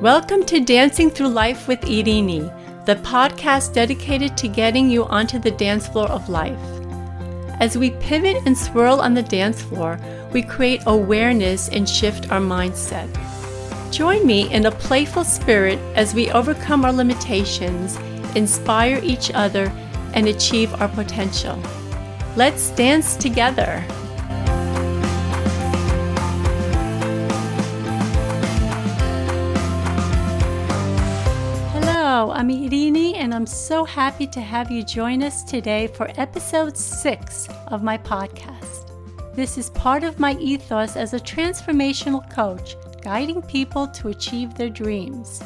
Welcome to Dancing Through Life with Irini, the podcast dedicated to getting you onto the dance floor of life. As we pivot and swirl on the dance floor, we create awareness and shift our mindset. Join me in a playful spirit as we overcome our limitations, inspire each other, and achieve our potential. Let's dance together. I'm Irini, and I'm so happy to have you join us today for episode six of my podcast. This is part of my ethos as a transformational coach, guiding people to achieve their dreams.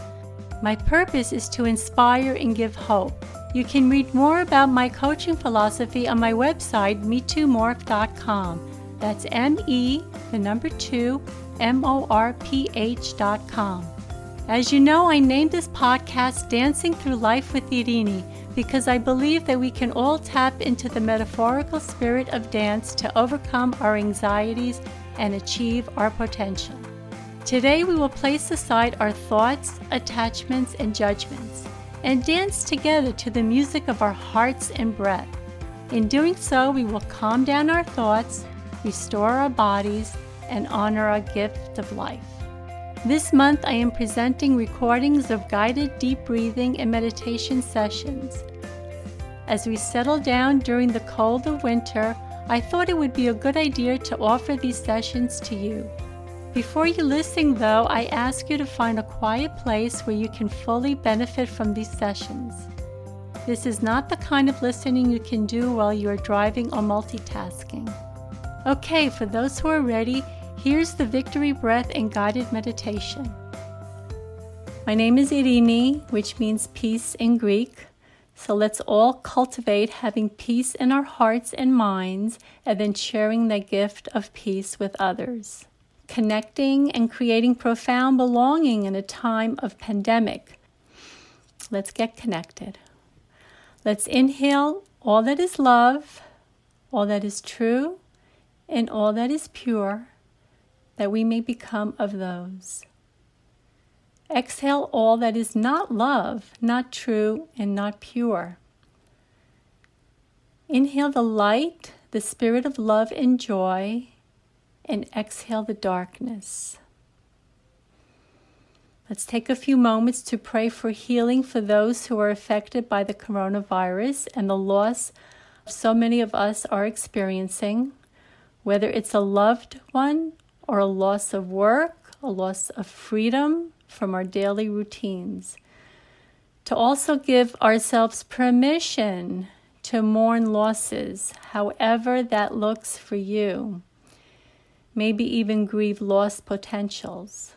My purpose is to inspire and give hope. You can read more about my coaching philosophy on my website, me2morph.com. That's M E, the number two, M O R P H.com. As you know, I named this podcast Dancing Through Life with Irini because I believe that we can all tap into the metaphorical spirit of dance to overcome our anxieties and achieve our potential. Today, we will place aside our thoughts, attachments, and judgments and dance together to the music of our hearts and breath. In doing so, we will calm down our thoughts, restore our bodies, and honor our gift of life. This month, I am presenting recordings of guided deep breathing and meditation sessions. As we settle down during the cold of winter, I thought it would be a good idea to offer these sessions to you. Before you listen, though, I ask you to find a quiet place where you can fully benefit from these sessions. This is not the kind of listening you can do while you are driving or multitasking. Okay, for those who are ready, Here's the victory breath and guided meditation. My name is Irini, which means peace in Greek. So let's all cultivate having peace in our hearts and minds and then sharing that gift of peace with others. Connecting and creating profound belonging in a time of pandemic. Let's get connected. Let's inhale all that is love, all that is true, and all that is pure that we may become of those. Exhale all that is not love, not true, and not pure. Inhale the light, the spirit of love and joy, and exhale the darkness. Let's take a few moments to pray for healing for those who are affected by the coronavirus and the loss so many of us are experiencing, whether it's a loved one or a loss of work, a loss of freedom from our daily routines. To also give ourselves permission to mourn losses, however that looks for you. Maybe even grieve lost potentials.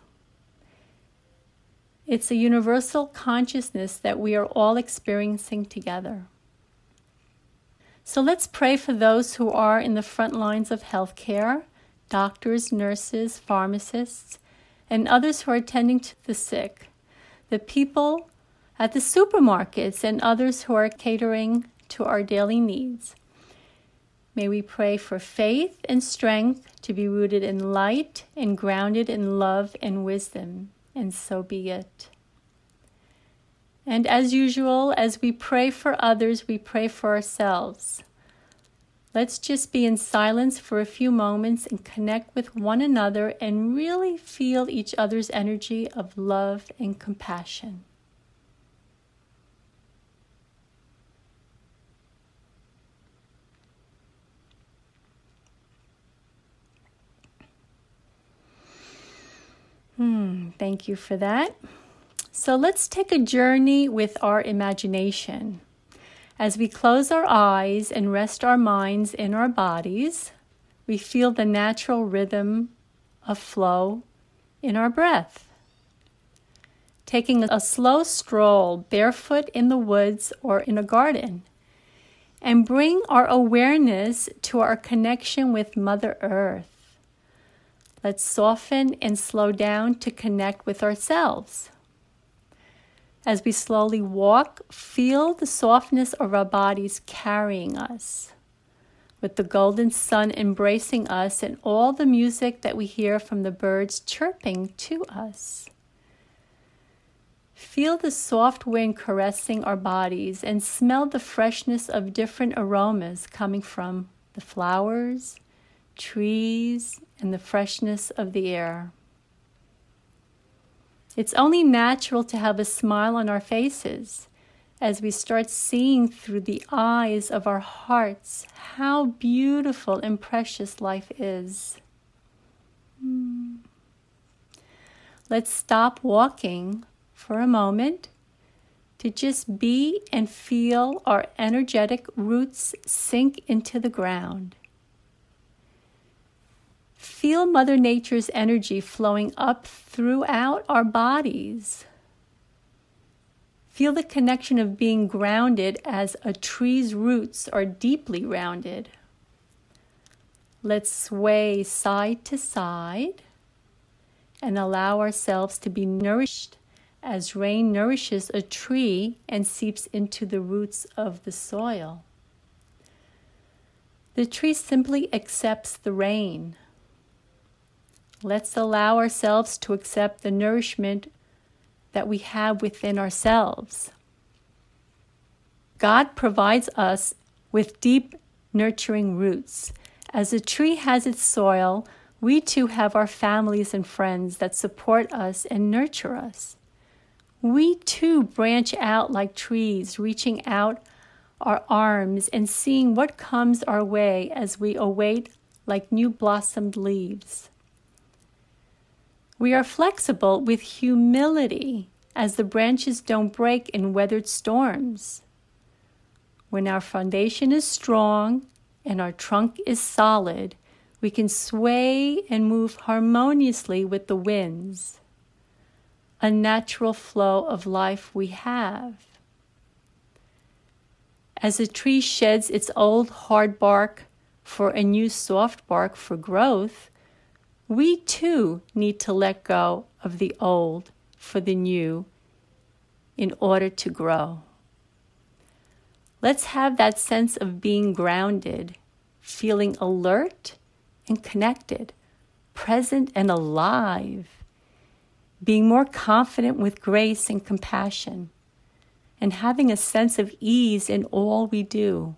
It's a universal consciousness that we are all experiencing together. So let's pray for those who are in the front lines of healthcare doctors, nurses, pharmacists, and others who are attending to the sick, the people at the supermarkets, and others who are catering to our daily needs. May we pray for faith and strength to be rooted in light and grounded in love and wisdom, and so be it. And as usual, as we pray for others, we pray for ourselves. Let's just be in silence for a few moments and connect with one another and really feel each other's energy of love and compassion. Hmm, thank you for that. So let's take a journey with our imagination. As we close our eyes and rest our minds in our bodies, we feel the natural rhythm of flow in our breath. Taking a slow stroll barefoot in the woods or in a garden, and bring our awareness to our connection with Mother Earth. Let's soften and slow down to connect with ourselves. As we slowly walk, feel the softness of our bodies carrying us, with the golden sun embracing us and all the music that we hear from the birds chirping to us. Feel the soft wind caressing our bodies and smell the freshness of different aromas coming from the flowers, trees, and the freshness of the air. It's only natural to have a smile on our faces as we start seeing through the eyes of our hearts how beautiful and precious life is. Hmm. Let's stop walking for a moment to just be and feel our energetic roots sink into the ground. Feel Mother Nature's energy flowing up throughout our bodies. Feel the connection of being grounded as a tree's roots are deeply rounded. Let's sway side to side and allow ourselves to be nourished as rain nourishes a tree and seeps into the roots of the soil. The tree simply accepts the rain. Let's allow ourselves to accept the nourishment that we have within ourselves. God provides us with deep, nurturing roots. As a tree has its soil, we too have our families and friends that support us and nurture us. We too branch out like trees, reaching out our arms and seeing what comes our way as we await like new blossomed leaves. We are flexible with humility as the branches don't break in weathered storms. When our foundation is strong and our trunk is solid, we can sway and move harmoniously with the winds. A natural flow of life we have. As a tree sheds its old hard bark for a new soft bark for growth, we too need to let go of the old for the new in order to grow. Let's have that sense of being grounded, feeling alert and connected, present and alive, being more confident with grace and compassion, and having a sense of ease in all we do.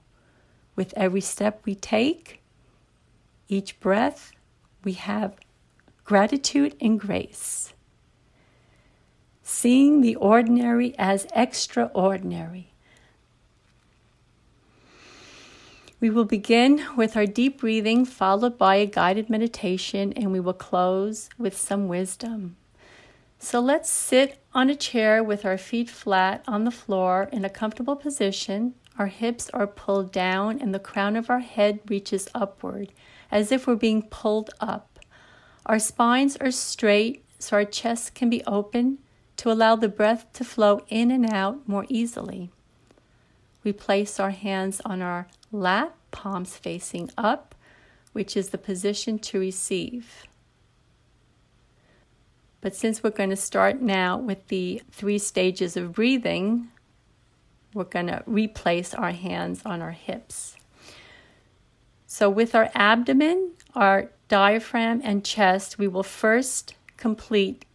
With every step we take, each breath, we have gratitude and grace. Seeing the ordinary as extraordinary. We will begin with our deep breathing, followed by a guided meditation, and we will close with some wisdom. So let's sit on a chair with our feet flat on the floor in a comfortable position. Our hips are pulled down, and the crown of our head reaches upward, as if we're being pulled up. Our spines are straight so our chest can be open to allow the breath to flow in and out more easily. We place our hands on our lap, palms facing up, which is the position to receive. But since we're going to start now with the three stages of breathing, we're going to replace our hands on our hips. So, with our abdomen, our diaphragm, and chest, we will first complete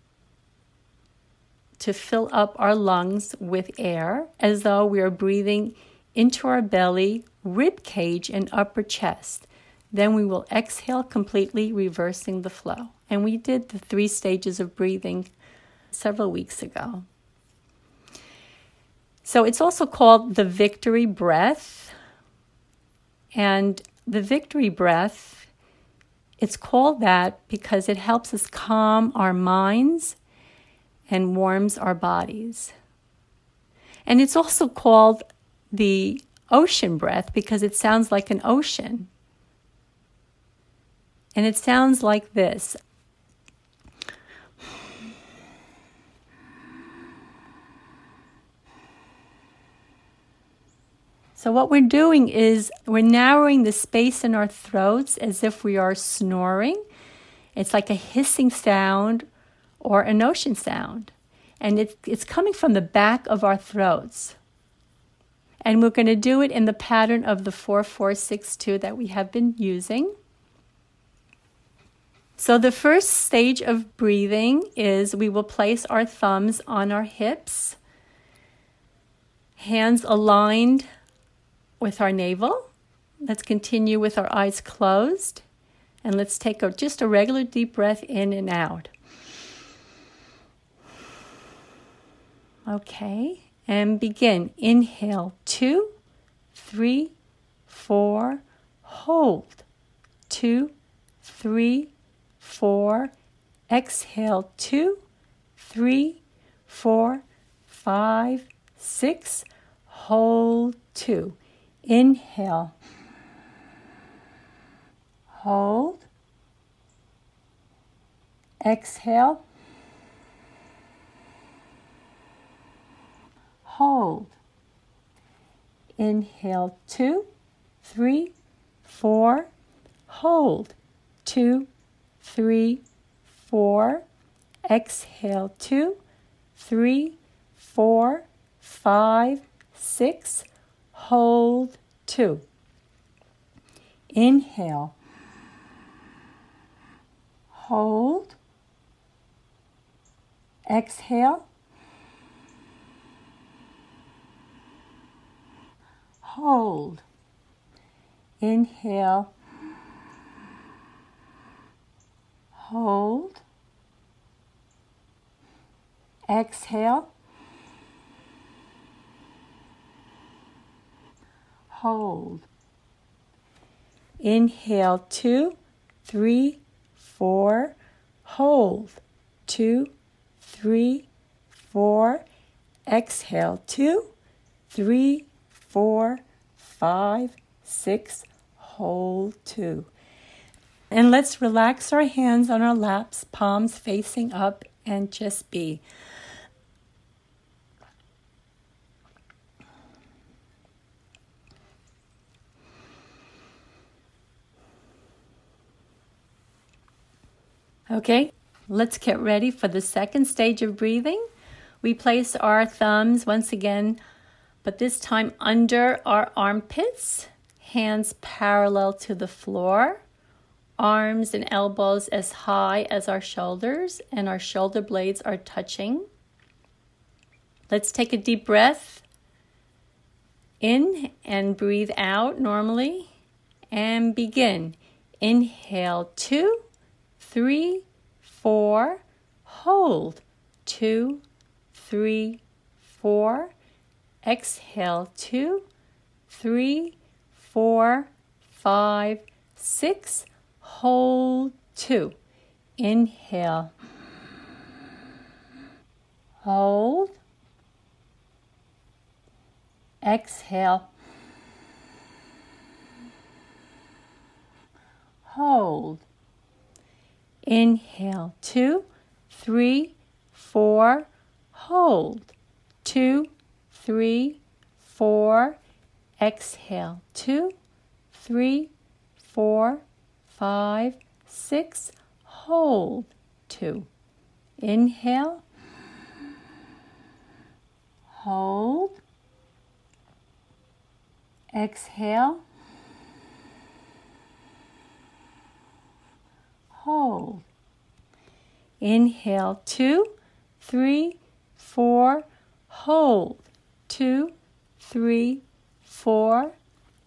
to fill up our lungs with air as though we are breathing into our belly, rib cage, and upper chest. Then we will exhale completely, reversing the flow. And we did the three stages of breathing several weeks ago. So it's also called the victory breath. And the victory breath it's called that because it helps us calm our minds and warms our bodies. And it's also called the ocean breath because it sounds like an ocean. And it sounds like this So, what we're doing is we're narrowing the space in our throats as if we are snoring. It's like a hissing sound or an ocean sound. And it's, it's coming from the back of our throats. And we're going to do it in the pattern of the 4462 that we have been using. So, the first stage of breathing is we will place our thumbs on our hips, hands aligned with our navel. Let's continue with our eyes closed. And let's take a, just a regular deep breath in and out. Okay, and begin. Inhale, two, three, four, hold, two, three, four, exhale, two, three, four, five, six, hold, two. Inhale, hold, exhale, hold. Inhale, two, three, four, hold, two, three, four. Exhale, two, three, four, five, six. Hold, two. Inhale, hold, exhale, hold. Inhale, hold. Exhale, hold. Inhale, two, three, four, hold. Two, three, four. Exhale, two, three, four, five, six, hold two. And let's relax our hands on our laps, palms facing up, and just be. Okay, let's get ready for the second stage of breathing. We place our thumbs once again but this time under our armpits, hands parallel to the floor, arms and elbows as high as our shoulders, and our shoulder blades are touching. Let's take a deep breath in and breathe out normally and begin. Inhale two, three, four, hold two, three, four Exhale, two, three, four, five, six. Hold, two. Inhale. Hold. Exhale. Hold. Inhale, two, three, four, hold, two, three, four. Exhale, two, three, four, five, six. Hold, two. Inhale, hold. Exhale, hold. Inhale, two, three, four, hold two, three, four.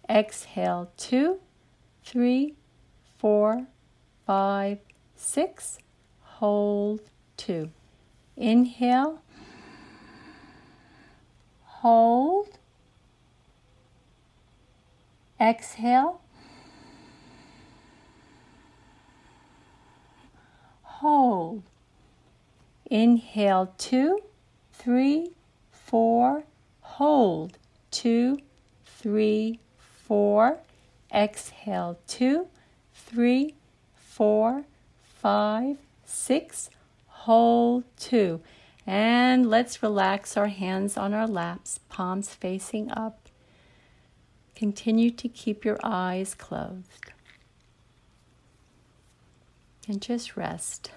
Exhale, two, three, four, five, six. Hold, two. Inhale, hold. Exhale, hold. Inhale, two, three, four, hold two, three, four. Exhale two, three, four, five, six. Hold two. And let's relax our hands on our laps, palms facing up. Continue to keep your eyes closed. And just rest.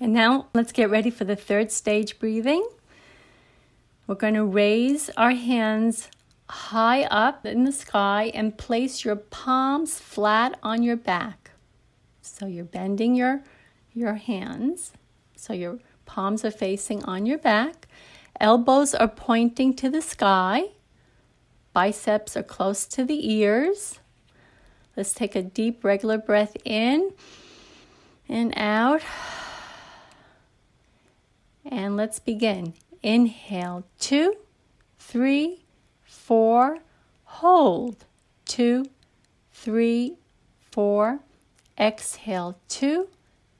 And now let's get ready for the third stage breathing. We're going to raise our hands high up in the sky and place your palms flat on your back. So you're bending your your hands. So your palms are facing on your back. Elbows are pointing to the sky. Biceps are close to the ears. Let's take a deep regular breath in and out. And let's begin. Inhale, two, three, four, hold, two, three, four. Exhale, two,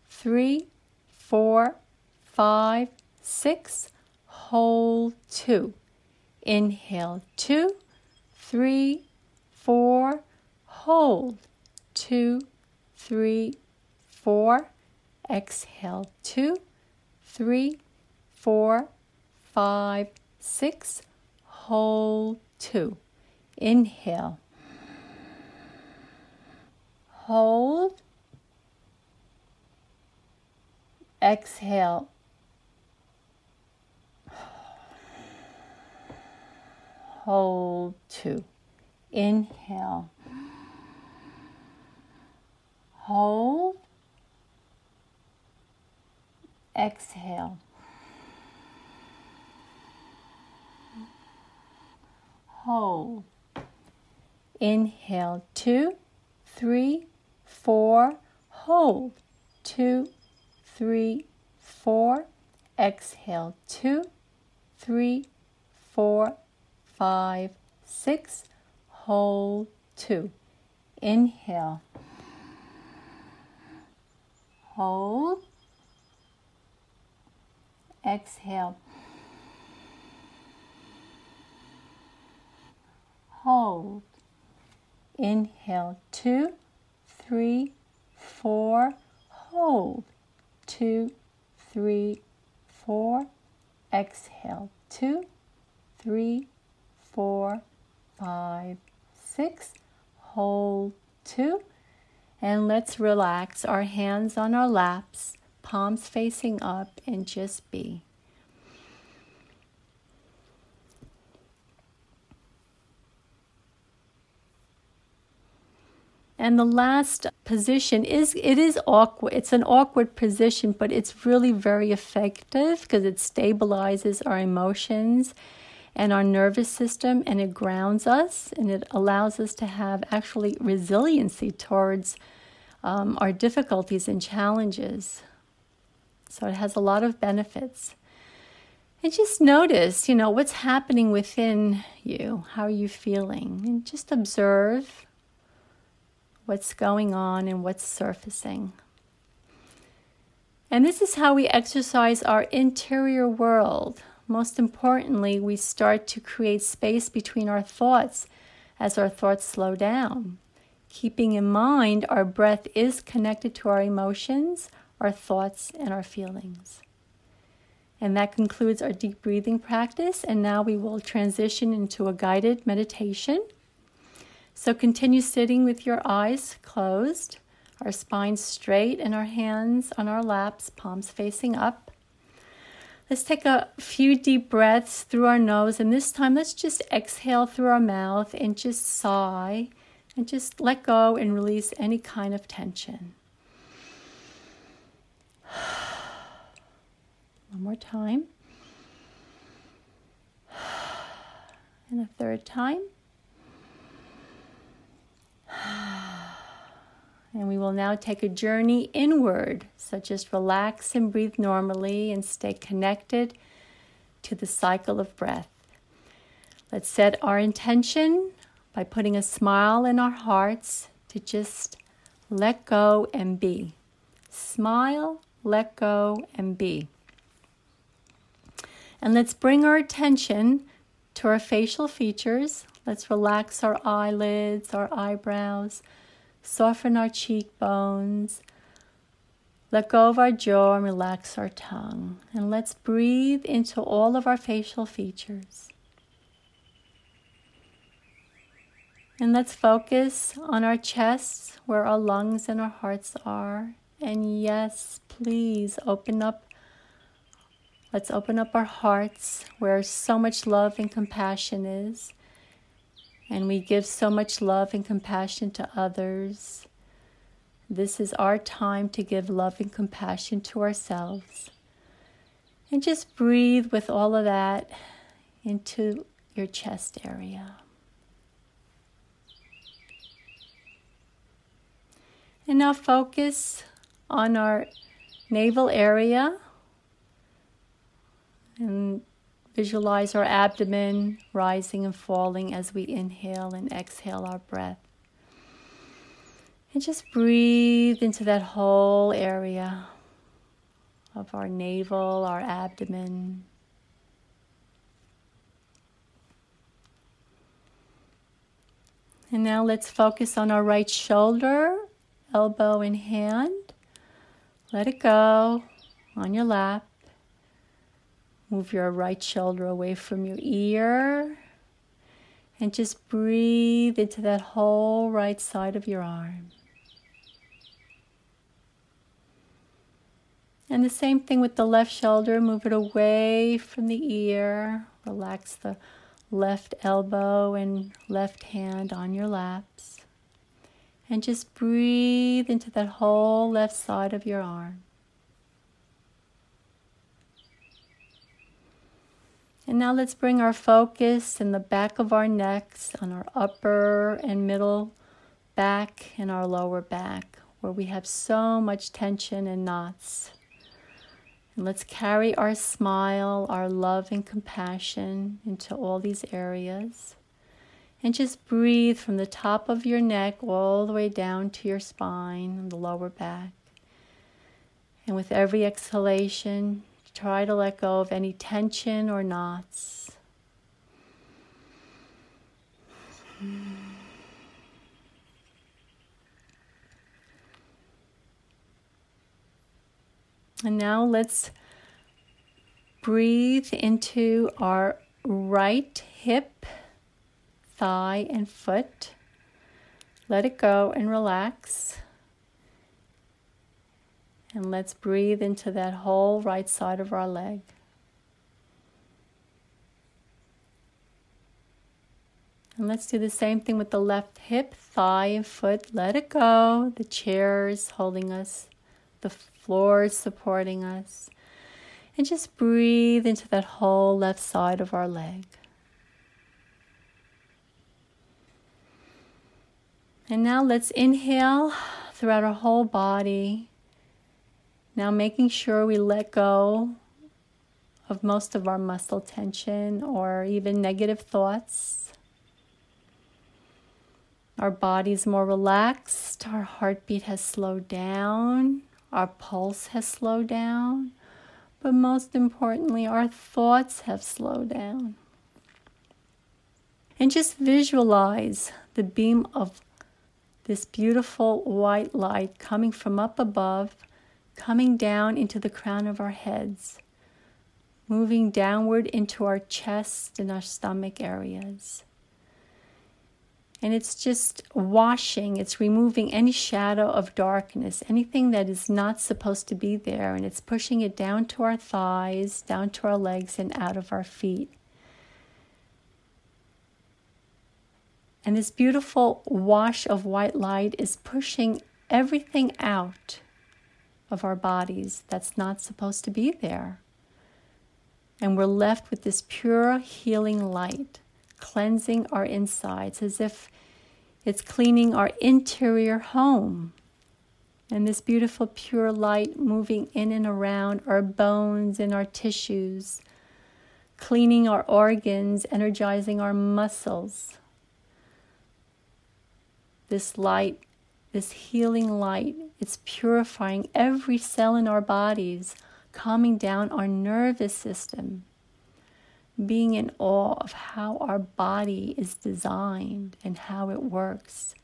three, four, five, six. Hold, two. Inhale, two, three, four. Hold, two, three, four. Exhale, two, three, four, five, six. Hold two. Inhale. Hold. Exhale. Hold two. Inhale. Hold. Exhale. hold. Inhale, two, three, four, hold. Two, three, four. Exhale, two, three, four, five, six. Hold, two. Inhale. Hold. Exhale. hold. Inhale, two, three, four, hold. Two, three, four. Exhale, two, three, four, five, six. Hold, two. And let's relax our hands on our laps, palms facing up, and just be. And the last position is it is awkward. It's an awkward position, but it's really very effective because it stabilizes our emotions and our nervous system and it grounds us and it allows us to have actually resiliency towards um, our difficulties and challenges. So it has a lot of benefits. And just notice, you know, what's happening within you. How are you feeling? And just observe what's going on and what's surfacing. And this is how we exercise our interior world. Most importantly, we start to create space between our thoughts as our thoughts slow down. Keeping in mind our breath is connected to our emotions, our thoughts, and our feelings. And that concludes our deep breathing practice. And now we will transition into a guided meditation. So continue sitting with your eyes closed, our spine straight, and our hands on our laps, palms facing up. Let's take a few deep breaths through our nose, and this time let's just exhale through our mouth and just sigh and just let go and release any kind of tension. One more time. And a third time. And we will now take a journey inward. So just relax and breathe normally and stay connected to the cycle of breath. Let's set our intention by putting a smile in our hearts to just let go and be. Smile, let go, and be. And let's bring our attention to our facial features. Let's relax our eyelids, our eyebrows Soften our cheekbones. Let go of our jaw and relax our tongue. And let's breathe into all of our facial features. And let's focus on our chests where our lungs and our hearts are. And yes, please open up Let's open up our hearts where so much love and compassion is. And we give so much love and compassion to others. This is our time to give love and compassion to ourselves. And just breathe with all of that into your chest area. And now focus on our navel area and visualize our abdomen rising and falling as we inhale and exhale our breath. And just breathe into that whole area of our navel, our abdomen. And now let's focus on our right shoulder, elbow in hand. Let it go on your lap. Move your right shoulder away from your ear. And just breathe into that whole right side of your arm. And the same thing with the left shoulder, move it away from the ear. Relax the left elbow and left hand on your laps. And just breathe into that whole left side of your arm. And now let's bring our focus in the back of our necks on our upper and middle back and our lower back, where we have so much tension and knots. And let's carry our smile, our love, and compassion into all these areas. And just breathe from the top of your neck all the way down to your spine and the lower back. And with every exhalation, try to let go of any tension or knots. And now let's breathe into our right hip, thigh, and foot. Let it go and relax. And let's breathe into that whole right side of our leg. And let's do the same thing with the left hip, thigh, and foot. Let it go. The chair is holding us, the floor is supporting us. And just breathe into that whole left side of our leg. And now let's inhale throughout our whole body. Now, making sure we let go of most of our muscle tension or even negative thoughts. Our body's more relaxed, our heartbeat has slowed down, our pulse has slowed down, but most importantly, our thoughts have slowed down. And just visualize the beam of this beautiful white light coming from up above, coming down into the crown of our heads, moving downward into our chest and our stomach areas. And it's just washing, it's removing any shadow of darkness, anything that is not supposed to be there. And it's pushing it down to our thighs, down to our legs, and out of our feet. And this beautiful wash of white light is pushing everything out of our bodies that's not supposed to be there. And we're left with this pure healing light cleansing our insides as if it's cleaning our interior home. And this beautiful pure light moving in and around our bones and our tissues, cleaning our organs, energizing our muscles. This light, this healing light, it's purifying every cell in our bodies, calming down our nervous system being in awe of how our body is designed and how it works,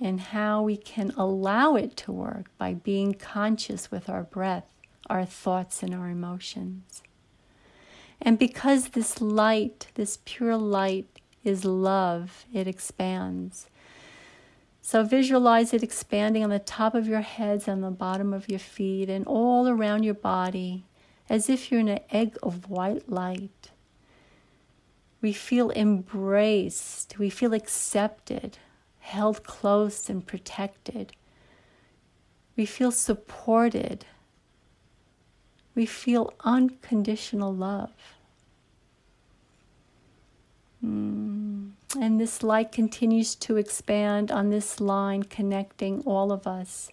and how we can allow it to work by being conscious with our breath, our thoughts, and our emotions. And because this light, this pure light, is love, it expands. So visualize it expanding on the top of your heads, on the bottom of your feet, and all around your body as if you're in an egg of white light. We feel embraced, we feel accepted, held close and protected. We feel supported. We feel unconditional love. Mm. And this light continues to expand on this line, connecting all of us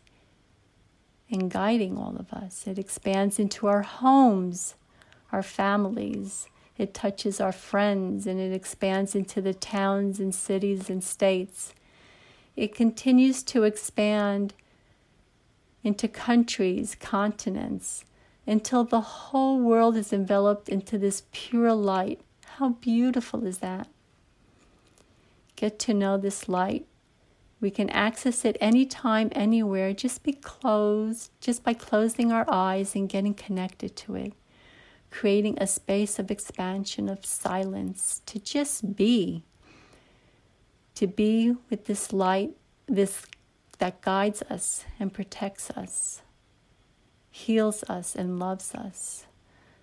and guiding all of us. It expands into our homes, our families. It touches our friends and it expands into the towns and cities and states. It continues to expand into countries, continents, until the whole world is enveloped into this pure light. How beautiful is that? Get to know this light. We can access it anytime, anywhere, just be closed, just by closing our eyes and getting connected to it, creating a space of expansion, of silence, to just be, to be with this light, this that guides us and protects us, heals us and loves us.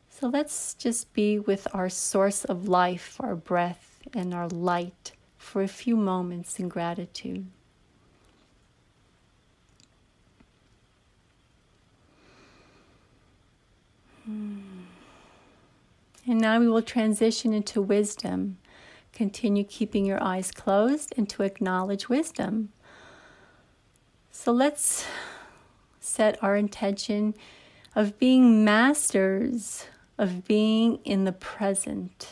So let's just be with our source of life, our breath, and our light for a few moments in gratitude. Hmm. And now we will transition into wisdom. Continue keeping your eyes closed and to acknowledge wisdom. So let's set our intention of being masters of being in the present.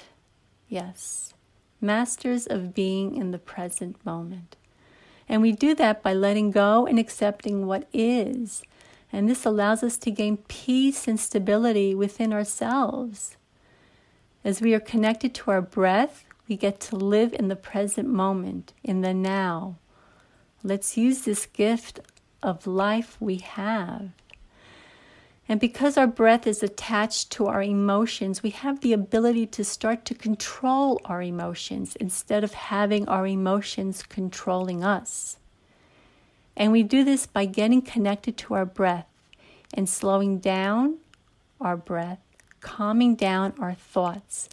Yes, masters of being in the present moment. And we do that by letting go and accepting what is and this allows us to gain peace and stability within ourselves. As we are connected to our breath, we get to live in the present moment, in the now. Let's use this gift of life we have. And because our breath is attached to our emotions, we have the ability to start to control our emotions instead of having our emotions controlling us. And we do this by getting connected to our breath and slowing down our breath, calming down our thoughts,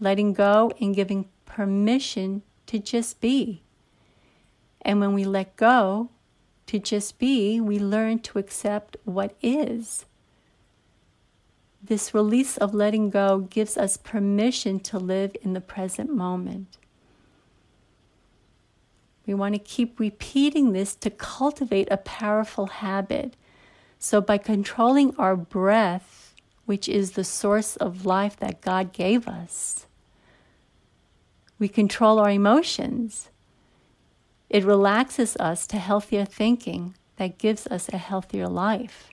letting go and giving permission to just be. And when we let go to just be, we learn to accept what is. This release of letting go gives us permission to live in the present moment. We want to keep repeating this to cultivate a powerful habit. So, by controlling our breath, which is the source of life that God gave us, we control our emotions. It relaxes us to healthier thinking that gives us a healthier life.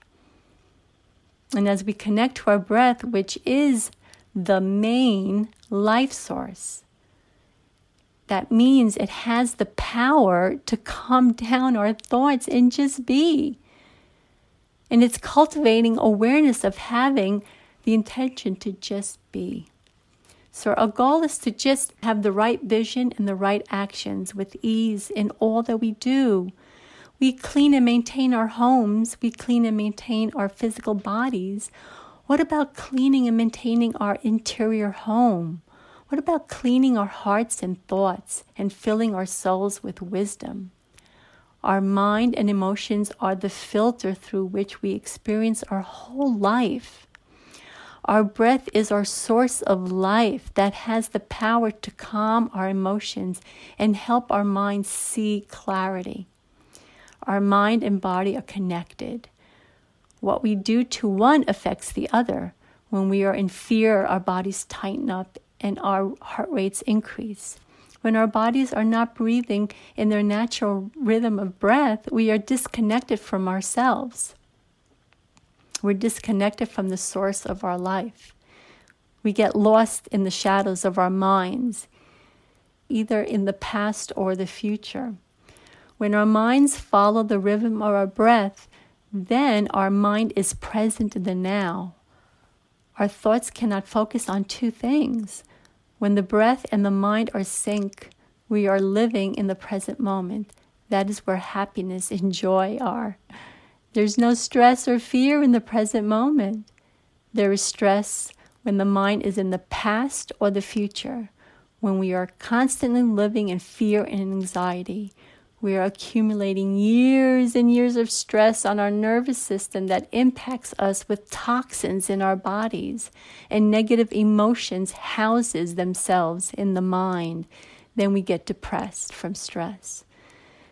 And as we connect to our breath, which is the main life source, that means it has the power to calm down our thoughts and just be. And it's cultivating awareness of having the intention to just be. So, our goal is to just have the right vision and the right actions with ease in all that we do. We clean and maintain our homes, we clean and maintain our physical bodies. What about cleaning and maintaining our interior home? What about cleaning our hearts and thoughts and filling our souls with wisdom? Our mind and emotions are the filter through which we experience our whole life. Our breath is our source of life that has the power to calm our emotions and help our mind see clarity. Our mind and body are connected. What we do to one affects the other. When we are in fear, our bodies tighten up and our heart rates increase. When our bodies are not breathing in their natural rhythm of breath, we are disconnected from ourselves. We're disconnected from the source of our life. We get lost in the shadows of our minds, either in the past or the future. When our minds follow the rhythm of our breath, then our mind is present in the now. Our thoughts cannot focus on two things when the breath and the mind are sync, we are living in the present moment. That is where happiness and joy are. There's no stress or fear in the present moment. There is stress when the mind is in the past or the future, when we are constantly living in fear and anxiety. We are accumulating years and years of stress on our nervous system that impacts us with toxins in our bodies, and negative emotions houses themselves in the mind. Then we get depressed from stress.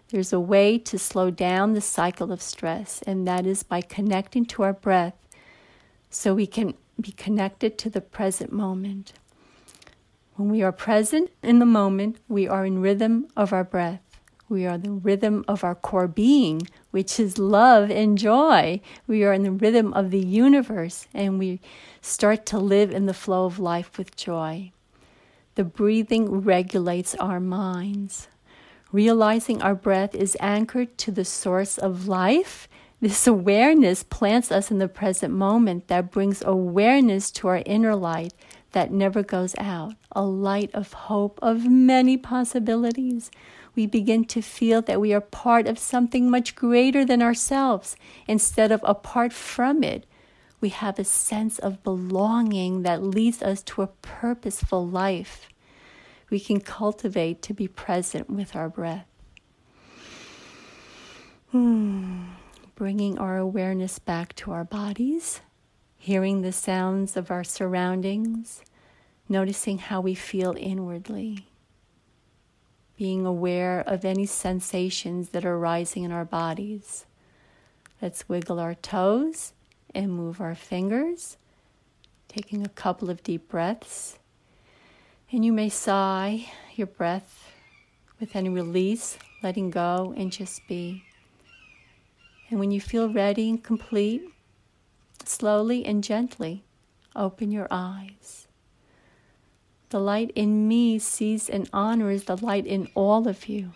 There's a way to slow down the cycle of stress, and that is by connecting to our breath so we can be connected to the present moment. When we are present in the moment, we are in rhythm of our breath. We are the rhythm of our core being, which is love and joy. We are in the rhythm of the universe, and we start to live in the flow of life with joy. The breathing regulates our minds. Realizing our breath is anchored to the source of life. This awareness plants us in the present moment that brings awareness to our inner light that never goes out, a light of hope of many possibilities we begin to feel that we are part of something much greater than ourselves instead of apart from it. We have a sense of belonging that leads us to a purposeful life. We can cultivate to be present with our breath. Hmm. Bringing our awareness back to our bodies, hearing the sounds of our surroundings, noticing how we feel inwardly being aware of any sensations that are rising in our bodies. Let's wiggle our toes and move our fingers, taking a couple of deep breaths. And you may sigh your breath with any release, letting go, and just be. And when you feel ready and complete, slowly and gently open your eyes. The light in me sees and honors the light in all of you.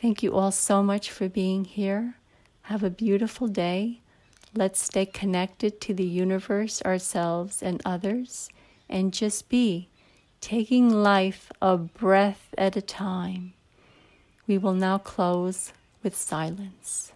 Thank you all so much for being here. Have a beautiful day. Let's stay connected to the universe, ourselves, and others, and just be, taking life a breath at a time. We will now close with silence.